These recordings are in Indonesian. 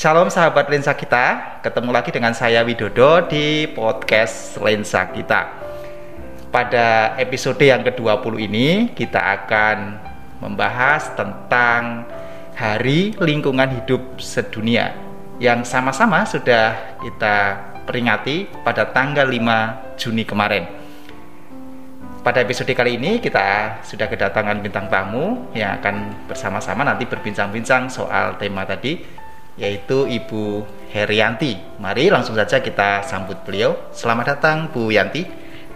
Shalom sahabat lensa kita, ketemu lagi dengan saya Widodo di podcast Lensa Kita. Pada episode yang ke-20 ini kita akan membahas tentang Hari Lingkungan Hidup Sedunia yang sama-sama sudah kita peringati pada tanggal 5 Juni kemarin. Pada episode kali ini kita sudah kedatangan bintang tamu yang akan bersama-sama nanti berbincang-bincang soal tema tadi yaitu Ibu Herianti. Mari langsung saja kita sambut beliau. Selamat datang Bu Yanti.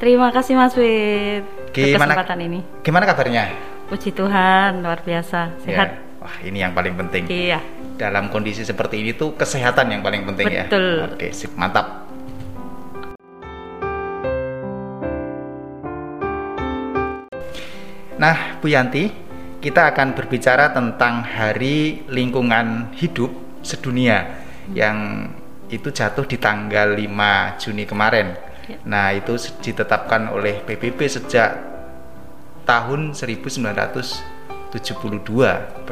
Terima kasih Mas Wid gimana, kesempatan ini. Gimana kabarnya? Puji Tuhan, luar biasa, sehat. Ya. Wah, ini yang paling penting. Iya. Dalam kondisi seperti ini tuh kesehatan yang paling penting Betul. ya. Betul. Oke, sip, mantap. Nah, Bu Yanti, kita akan berbicara tentang Hari Lingkungan Hidup sedunia yang itu jatuh di tanggal 5 Juni kemarin. Ya. Nah, itu ditetapkan oleh PBB sejak tahun 1972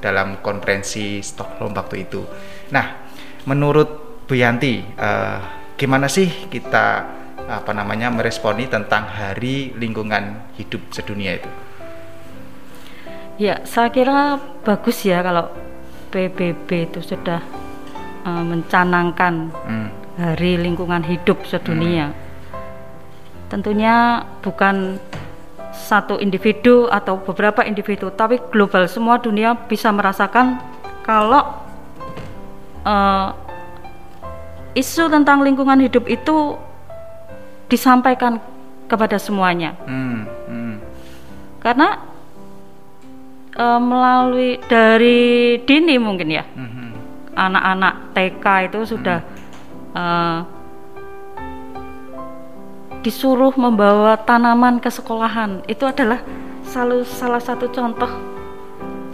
dalam konferensi Stockholm waktu itu. Nah, menurut Bu Yanti, uh, gimana sih kita apa namanya meresponi tentang Hari Lingkungan Hidup Sedunia itu? Ya, saya kira bagus ya kalau PBB itu sudah uh, mencanangkan hmm. Hari Lingkungan Hidup Sedunia. Hmm. Tentunya bukan satu individu atau beberapa individu, tapi global semua dunia bisa merasakan kalau uh, isu tentang lingkungan hidup itu disampaikan kepada semuanya. Hmm. Hmm. Karena uh, melalui dari dini mungkin ya mm-hmm. anak-anak TK itu sudah mm-hmm. uh, disuruh membawa tanaman ke sekolahan itu adalah selalu salah satu contoh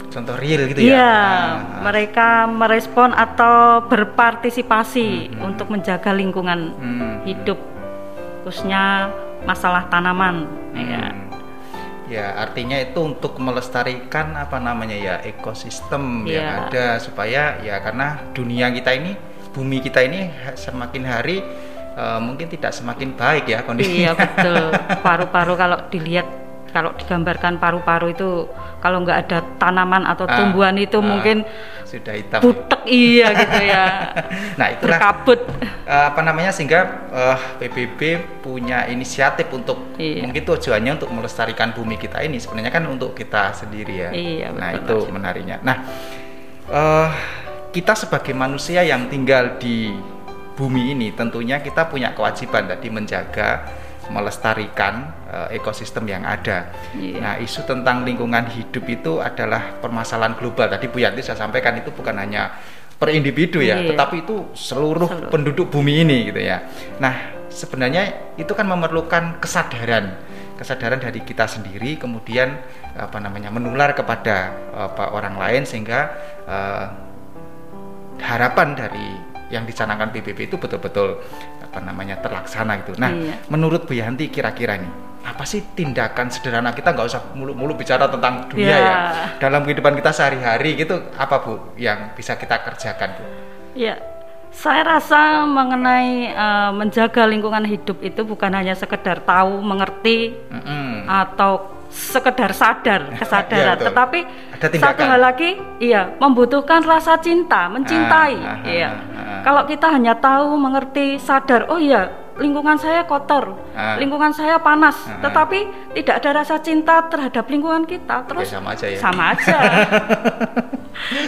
contoh real gitu ya. Iya, ah. mereka merespon atau berpartisipasi hmm. untuk menjaga lingkungan hmm. hidup, khususnya masalah tanaman. Hmm. Ya. Ya, artinya itu untuk melestarikan apa namanya ya ekosistem yeah. yang iya. ada supaya ya karena dunia kita ini, bumi kita ini semakin hari uh, mungkin tidak semakin baik ya kondisinya. Iya betul. Paru-paru kalau dilihat kalau digambarkan paru-paru itu kalau nggak ada tanaman atau ah, tumbuhan itu ah, mungkin sudah hitam. butek iya gitu ya. Nah itu berkabut. Uh, apa namanya sehingga uh, eh, PBB punya inisiatif untuk iya. mungkin tujuannya untuk melestarikan bumi kita ini. Sebenarnya kan untuk kita sendiri ya. Iya, nah itu mas. menariknya. Nah uh, kita sebagai manusia yang tinggal di bumi ini tentunya kita punya kewajiban tadi menjaga melestarikan uh, ekosistem yang ada. Yeah. Nah, isu tentang lingkungan hidup itu adalah permasalahan global. Tadi Bu Yanti saya sampaikan itu bukan hanya per individu ya, yeah. tetapi itu seluruh, seluruh penduduk bumi ini gitu ya. Nah, sebenarnya itu kan memerlukan kesadaran, kesadaran dari kita sendiri, kemudian apa namanya menular kepada apa orang lain sehingga uh, harapan dari yang dicanangkan PBB itu betul-betul apa namanya terlaksana gitu. Nah, iya. menurut Bu Yanti kira-kira ini apa sih tindakan sederhana kita nggak usah mulu-mulu bicara tentang dunia yeah. ya dalam kehidupan kita sehari-hari gitu apa Bu yang bisa kita kerjakan Bu? Ya, saya rasa mengenai uh, menjaga lingkungan hidup itu bukan hanya sekedar tahu, mengerti mm -hmm. atau sekedar sadar kesadaran. Ya, tetapi satu hal lagi iya membutuhkan rasa cinta mencintai. Ah, ah, iya. ah, ah. kalau kita hanya tahu mengerti sadar oh iya lingkungan saya kotor ah. lingkungan saya panas. Ah, tetapi tidak ada rasa cinta terhadap lingkungan kita terus ya, sama aja ya. sama aja.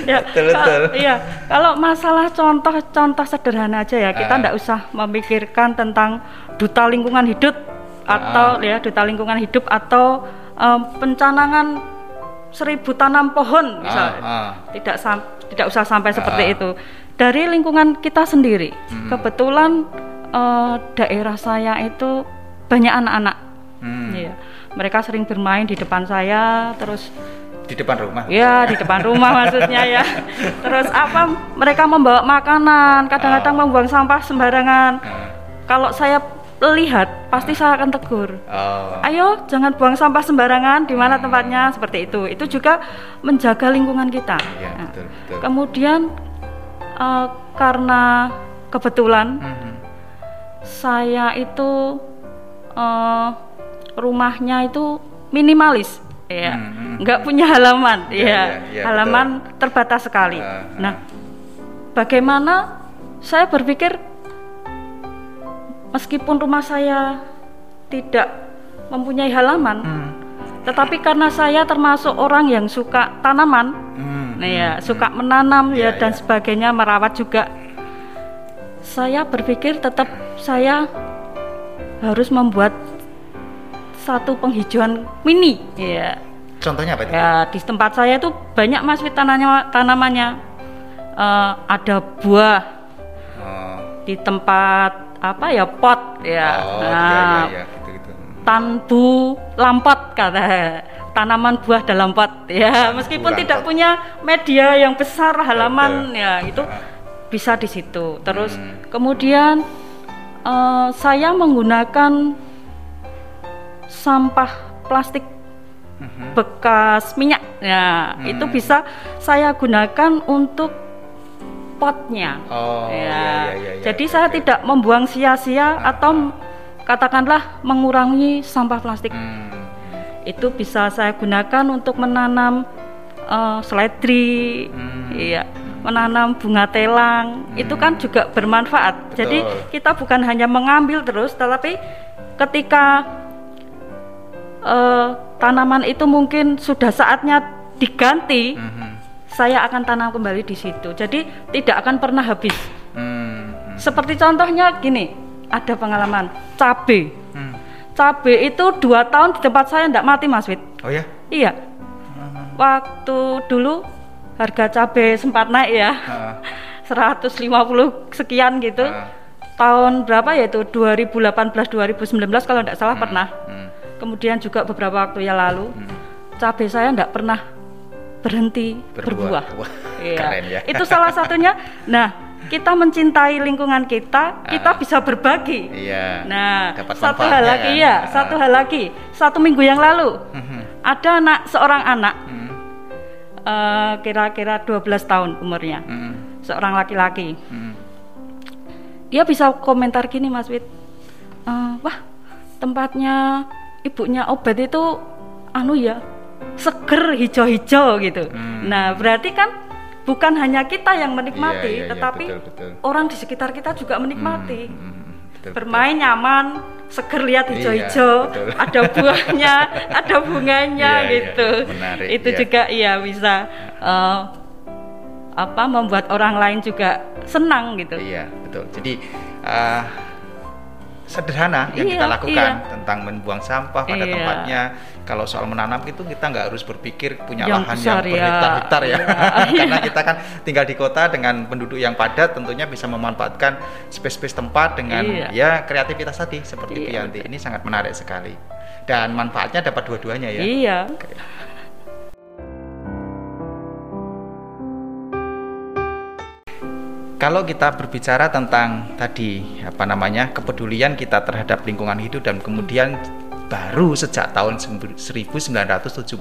Ya betul, betul. iya kalau masalah contoh-contoh sederhana aja ya kita tidak ah. usah memikirkan tentang duta lingkungan hidup atau ya duta lingkungan hidup atau um, pencanangan seribu tanam pohon misalnya ah, ah. tidak tidak usah sampai ah. seperti itu dari lingkungan kita sendiri hmm. kebetulan uh, daerah saya itu banyak anak-anak hmm. ya mereka sering bermain di depan saya terus di depan rumah ya di depan rumah maksudnya ya terus apa mereka membawa makanan kadang-kadang oh. membuang sampah sembarangan hmm. kalau saya lihat pasti saya akan tegur. Oh. Ayo jangan buang sampah sembarangan di mana hmm. tempatnya seperti itu. Itu juga menjaga lingkungan kita. Ya, nah, betul, betul. Kemudian uh, karena kebetulan Mhm. saya itu uh, rumahnya itu minimalis ya Hmm, hmm, nggak hmm. punya halaman Iya, ya iya, iya, halaman terbatas sekali Ah, ah. nah bagaimana saya berpikir meskipun rumah saya tidak mempunyai halaman Hmm. tetapi karena saya termasuk orang yang suka tanaman Hmm, Nah ya, hmm, suka menanam Iya, ya dan iya. sebagainya, merawat juga. Saya berpikir tetap saya harus membuat satu penghijauan mini. Ya, Contohnya apa itu? ya di tempat saya itu banyak mas tanahnya tanamannya. Eh, ada buah Oh, di tempat apa ya pot ya. oh Nah, iya, iya, iya, gitu-gitu. tanbu lampot kata tanaman buah dalam pot ya meskipun lampot. tidak punya media yang besar halaman Betul. ya itu bisa di situ terus Hmm. kemudian eh, saya menggunakan sampah plastik Mhm. bekas minyak ya Hmm. itu bisa saya gunakan untuk potnya Oh, ya. iya, iya, iya, iya. Jadi saya tidak membuang sia-sia Ah, atau katakanlah mengurangi sampah plastik. Hmm. Itu bisa saya gunakan untuk menanam eh, seledri, Hmm. iya, menanam bunga telang. Itu kan juga bermanfaat. Jadi Betul. kita bukan hanya mengambil terus, tetapi ketika eh, tanaman itu mungkin sudah saatnya diganti, Mhm. Saya akan tanam kembali di situ. Jadi tidak akan pernah habis. Hmm. Seperti contohnya gini, ada pengalaman cabe. Hmm. Cabe itu dua tahun di tempat saya tidak mati Mas Wit. Oh ya? Iya, Hmm. waktu dulu harga cabe sempat naik ya, Ah, 150 sekian gitu. ah. Tahun berapa ya itu 2018 2019 kalau tidak salah pernah. Hmm. Kemudian juga beberapa waktu yang lalu Hmm. cabe saya tidak pernah berhenti Berbuah. berbuah. Wah, Iya. keren ya. Itu salah satunya. Nah, kita mencintai lingkungan kita, kita Ah. bisa berbagi. Iya. Nah, Dapat satu hal lagi kan? ya, Ah. satu hal lagi. Satu minggu yang lalu Mhm. ada anak seorang anak Hmm. eh, kira-kira 12 tahun umurnya, Hmm. seorang laki-laki. Hmm. Dia bisa komentar gini, Mas Wit. "Eh, wah, tempatnya ibunya obat itu anu ya, seger hijau-hijau gitu. Hmm. Nah, berarti kan bukan hanya kita yang menikmati, Iya, iya, iya, tetapi betul, betul. orang di sekitar kita juga menikmati. Hmm, hmm, betul, bermain nyaman, seger lihat Iya, hijau-hijau, betul. ada buahnya, ada bunganya Iya, iya, gitu. menarik, Itu iya. juga iya bisa eh, apa membuat orang lain juga senang gitu. Iya, betul. Jadi eh, sederhana yang Iya, kita lakukan iya. tentang membuang sampah pada Iya. tempatnya. Kalau soal menanam itu kita nggak harus berpikir punya Yang lahan besar, yang ya. berhektar-hektar ya, Iya, karena iya. kita kan tinggal di kota dengan penduduk yang padat, tentunya bisa memanfaatkan space-space tempat dengan Iya. ya kreativitas tadi seperti Iya, Pianti. Ini sangat menarik sekali dan manfaatnya dapat dua-duanya ya. Iya. Kalau kita berbicara tentang tadi apa namanya kepedulian kita terhadap lingkungan hidup dan kemudian baru sejak tahun 1972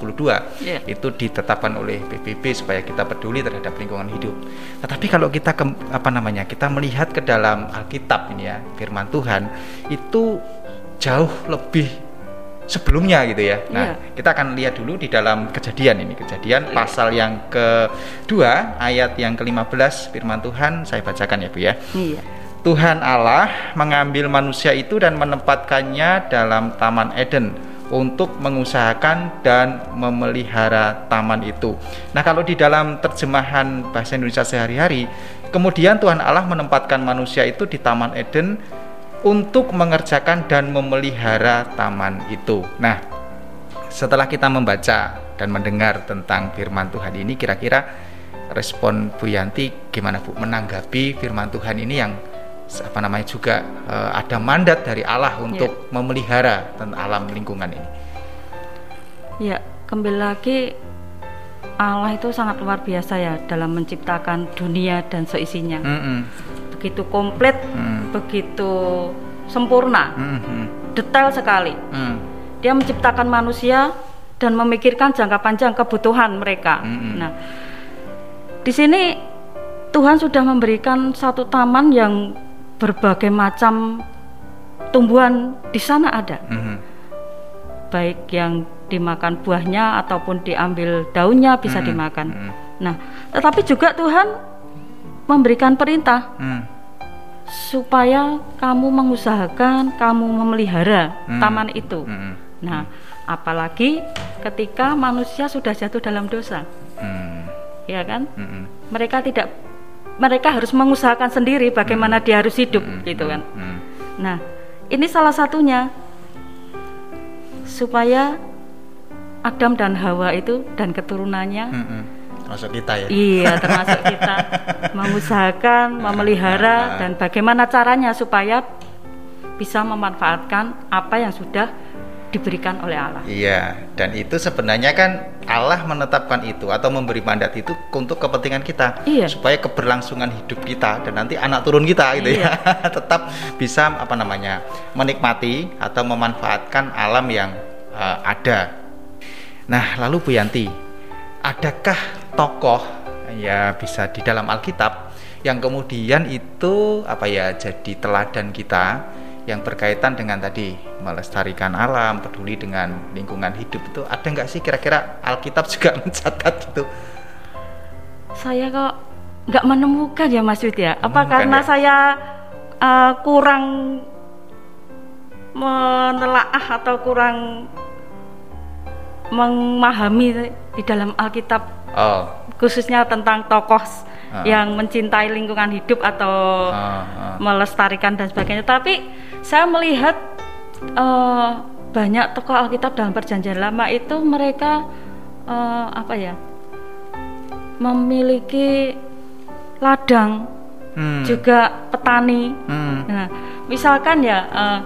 Iya. itu ditetapkan oleh PBB supaya kita peduli terhadap lingkungan hidup. Tetapi kalau kita ke, apa namanya kita melihat ke dalam Alkitab ini ya firman Tuhan itu jauh lebih sebelumnya gitu ya. Nah, Iya. kita akan lihat dulu di dalam kejadian ini. Kejadian pasal yang kedua, ayat yang ke-15 firman Tuhan saya bacakan ya Bu ya. Iya. Tuhan Allah mengambil manusia itu dan menempatkannya dalam Taman Eden untuk mengusahakan dan memelihara taman itu. Nah, kalau di dalam terjemahan bahasa Indonesia sehari-hari, kemudian Tuhan Allah menempatkan manusia itu di Taman Eden untuk mengerjakan dan memelihara taman itu. Nah, setelah kita membaca dan mendengar tentang firman Tuhan ini, kira-kira respon Bu Yanti gimana Bu menanggapi firman Tuhan ini yang apa namanya juga eh, ada mandat dari Allah untuk memelihara tentang alam lingkungan ini. Ya, kembali lagi Allah itu sangat luar biasa ya dalam menciptakan dunia dan seisinya. Mm-mm. Begitu komplit, Mm. begitu sempurna, Mm-mm. detail sekali. Mm. Dia menciptakan manusia dan memikirkan jangka panjang kebutuhan mereka. Mm-mm. Nah, di sini Tuhan sudah memberikan satu taman yang berbagai macam tumbuhan di sana ada. Mm-hmm. Baik yang dimakan buahnya ataupun diambil daunnya bisa mm-hmm. dimakan. Mm-hmm. Nah, tetapi juga Tuhan memberikan perintah mm. supaya kamu mengusahakan, kamu memelihara mm. taman itu. Mm. Nah, apalagi ketika manusia sudah jatuh dalam dosa, mm. ya kan? Mm. Mereka tidak, mereka harus mengusahakan sendiri bagaimana mm. dia harus hidup, mm. gitu kan? Mm. Nah, ini salah satunya supaya Adam dan Hawa itu dan keturunannya mm -mm. Termasuk kita ya iya termasuk kita mengusahakan memelihara dan bagaimana caranya supaya bisa memanfaatkan apa yang sudah diberikan oleh Allah. Iya, dan itu sebenarnya kan Allah menetapkan itu atau memberi mandat itu untuk kepentingan kita, iya. supaya keberlangsungan hidup kita dan nanti anak turun kita gitu ya, iya. ya, tetap bisa apa namanya menikmati atau memanfaatkan alam yang uh, ada. Nah, lalu Bu Yanti, adakah tokoh ya bisa di dalam Alkitab yang kemudian itu apa ya jadi teladan kita yang berkaitan dengan tadi melestarikan alam, peduli dengan lingkungan hidup itu ada nggak sih kira-kira Alkitab juga mencatat gitu? Saya kok nggak menemukan ya Mas Yud ya. Apa karena ya? saya uh, kurang menelaah atau kurang memahami di dalam Alkitab oh. khususnya tentang tokoh uh. yang mencintai lingkungan hidup atau uh, uh. melestarikan dan sebagainya. Tapi saya melihat uh, banyak tokoh Alkitab dalam Perjanjian Lama itu mereka uh, apa ya memiliki ladang hmm. juga petani. Hmm. Nah, misalkan ya uh,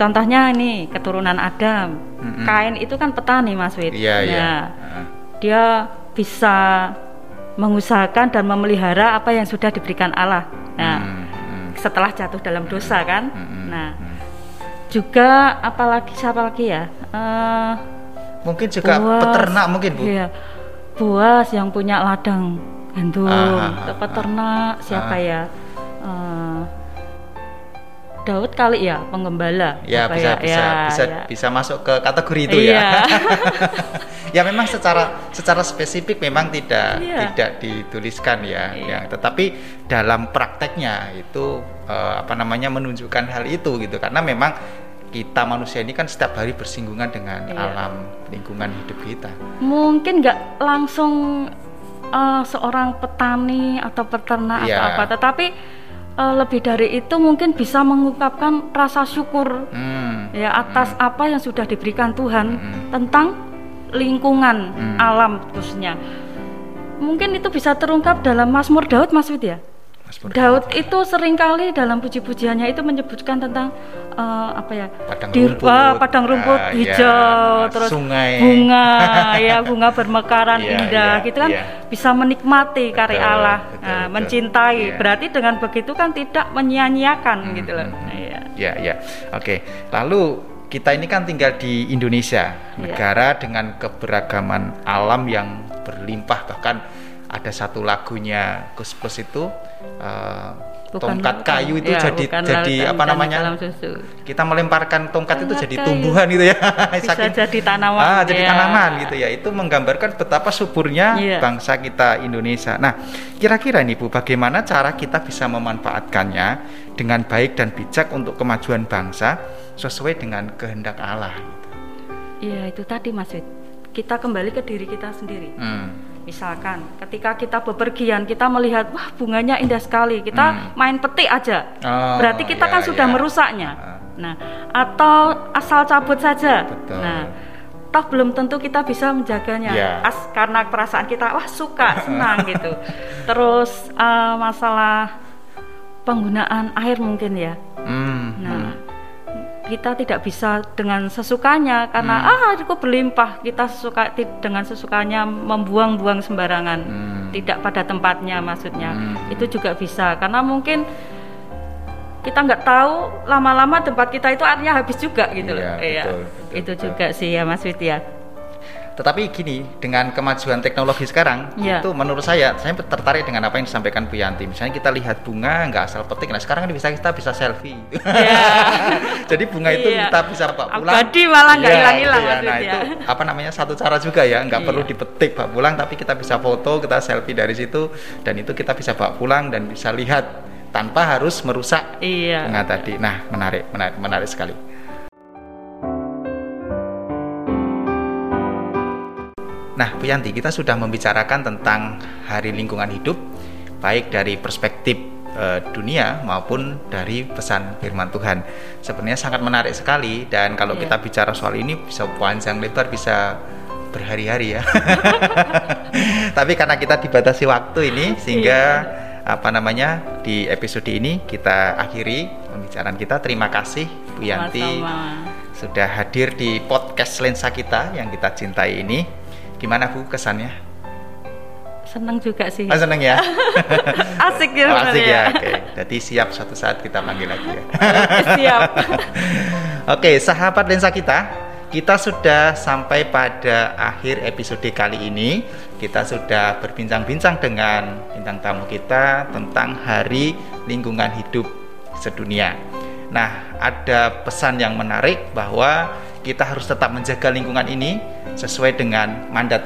contohnya ini keturunan Adam, hmm. Kain itu kan petani Mas Wid. Iya, iya. nah, iya. Dia bisa mengusahakan dan memelihara apa yang sudah diberikan Allah. Nah, hmm, hmm. setelah jatuh dalam dosa kan. Hmm, hmm, nah, juga apalagi siapa lagi ya? Uh, mungkin juga buas, peternak mungkin bu. Iya, buas yang punya ladang gandum, ah, peternak ah, siapa ah. ya? Daud kali ya penggembala. Ya bisa ya? bisa ya, bisa ya. bisa masuk ke kategori itu ya. iya. ya. ya memang secara secara spesifik memang tidak iya. tidak dituliskan ya. Iya. ya. Tetapi dalam prakteknya itu uh, apa namanya menunjukkan hal itu gitu karena memang kita manusia ini kan setiap hari bersinggungan dengan iya. alam lingkungan hidup kita. Mungkin nggak langsung uh, seorang petani atau peternak iya. atau apa, tetapi uh, lebih dari itu mungkin bisa mengungkapkan rasa syukur hmm. ya atas hmm. apa yang sudah diberikan Tuhan hmm. tentang lingkungan hmm. alam khususnya mungkin itu bisa terungkap dalam Mazmur Daud Mas Wid ya Daud itu sering kali dalam puji-pujiannya itu menyebutkan tentang uh, apa ya padang di, rumput, uh, padang rumput uh, hijau, ya, terus sungai, bunga, ya bunga bermekaran ya, indah, ya, gitu kan ya. bisa menikmati karya Allah, betul, nah, betul, mencintai. Ya. Berarti dengan begitu kan tidak menyia-nyiakan hmm, gitu loh. Hmm, ya, ya, ya. Oke. Lalu kita ini kan tinggal di Indonesia, ya. negara dengan keberagaman alam yang berlimpah bahkan ada satu lagunya Gus Plus itu uh, bukan tongkat kayu itu ya, jadi jadi apa namanya? kita melemparkan tongkat itu jadi kayu. tumbuhan itu ya. Bisa Saking, jadi tanaman ah, jadi ya. tanaman gitu ya. Itu menggambarkan betapa suburnya ya. bangsa kita Indonesia. Nah kira-kira nih Bu bagaimana cara kita bisa memanfaatkannya dengan baik dan bijak untuk kemajuan bangsa sesuai dengan kehendak Allah Iya itu tadi Mas kita kembali ke diri kita sendiri. Hmm Misalkan ketika kita bepergian kita melihat wah bunganya indah sekali, kita hmm. main petik aja. Oh, Berarti kita ya, kan sudah ya. merusaknya. Nah, atau asal cabut saja. Betul. Nah, toh belum tentu kita bisa menjaganya. Yeah. As karena perasaan kita wah suka, senang gitu. Terus uh, masalah penggunaan air mungkin ya. Kita tidak bisa dengan sesukanya karena hmm. ah aku berlimpah kita suka dengan sesukanya membuang-buang sembarangan hmm. tidak pada tempatnya maksudnya hmm. itu juga bisa karena mungkin kita nggak tahu lama-lama tempat kita itu airnya habis juga gitu loh iya, iya betul, betul, itu betul. juga sih ya Mas Widya tetapi gini, dengan kemajuan teknologi sekarang, Ya. itu menurut saya, saya tertarik dengan apa yang disampaikan Bu Yanti. Misalnya kita lihat bunga, nggak asal petik. Nah sekarang kan bisa kita bisa selfie. Iya. Jadi bunga itu Iya. kita bisa bawa pulang. Abadi malah nggak Iya, hilang-hilang gitu ya. Nah itu apa namanya satu cara juga ya, nggak Iya. perlu dipetik bawa pulang, tapi kita bisa foto, kita selfie dari situ, dan itu kita bisa bawa pulang dan bisa lihat tanpa harus merusak Iya. bunga tadi. Nah menarik, menarik, menarik sekali. Nah, Bu Yanti, kita sudah membicarakan tentang Hari Lingkungan Hidup, baik dari perspektif eh, dunia maupun dari pesan firman Tuhan. Sebenarnya sangat menarik sekali dan kalau Iya. kita bicara soal ini bisa panjang lebar, bisa berhari-hari ya. Tapi karena kita dibatasi waktu ini sehingga apa namanya di episode ini kita akhiri pembicaraan kita. Terima kasih Bu Yanti Sama-sama. sudah hadir di podcast lensa kita yang kita cintai ini. Gimana Bu kesannya? Seneng juga sih. Oh, seneng ya? Asik ya Oh, asik ya. Oke. Jadi siap suatu saat kita panggil lagi ya. Siap. Oke, sahabat lensa kita, kita sudah sampai pada akhir episode kali ini. Kita sudah berbincang-bincang dengan bintang tamu kita tentang Hari Lingkungan Hidup Sedunia. Nah, ada pesan yang menarik bahwa kita harus tetap menjaga lingkungan ini sesuai dengan mandat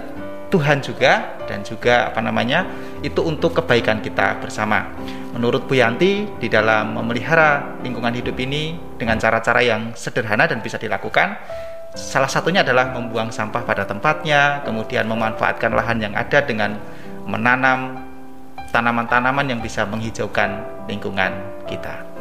Tuhan juga dan juga apa namanya itu untuk kebaikan kita bersama. Menurut Bu Yanti di dalam memelihara lingkungan hidup ini dengan cara-cara yang sederhana dan bisa dilakukan salah satunya adalah membuang sampah pada tempatnya, kemudian memanfaatkan lahan yang ada dengan menanam tanaman-tanaman yang bisa menghijaukan lingkungan kita.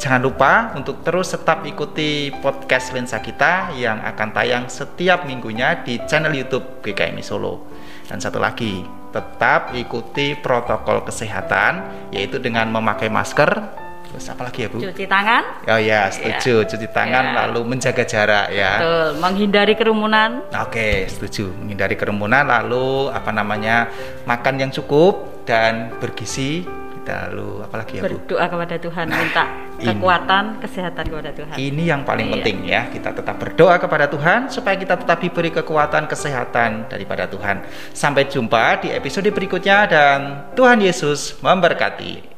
Jangan lupa untuk terus tetap ikuti podcast Lensa kita yang akan tayang setiap minggunya di channel YouTube GKMI Solo. Dan satu lagi, tetap ikuti protokol kesehatan yaitu dengan memakai masker. Terus apa lagi ya, Bu? Cuci tangan. Oh ya, setuju. Cuci tangan Ya. lalu menjaga jarak ya. Betul. Menghindari kerumunan. Oke, setuju. Menghindari kerumunan lalu apa namanya? makan yang cukup dan bergizi. Lalu apalagi ya, Bu? Berdoa kepada Tuhan. Minta ini. Kekuatan, kesehatan kepada Tuhan. Ini yang paling Iya. penting ya. Kita tetap berdoa kepada Tuhan supaya kita tetap diberi kekuatan kesehatan daripada Tuhan. Sampai jumpa di episode berikutnya dan Tuhan Yesus memberkati.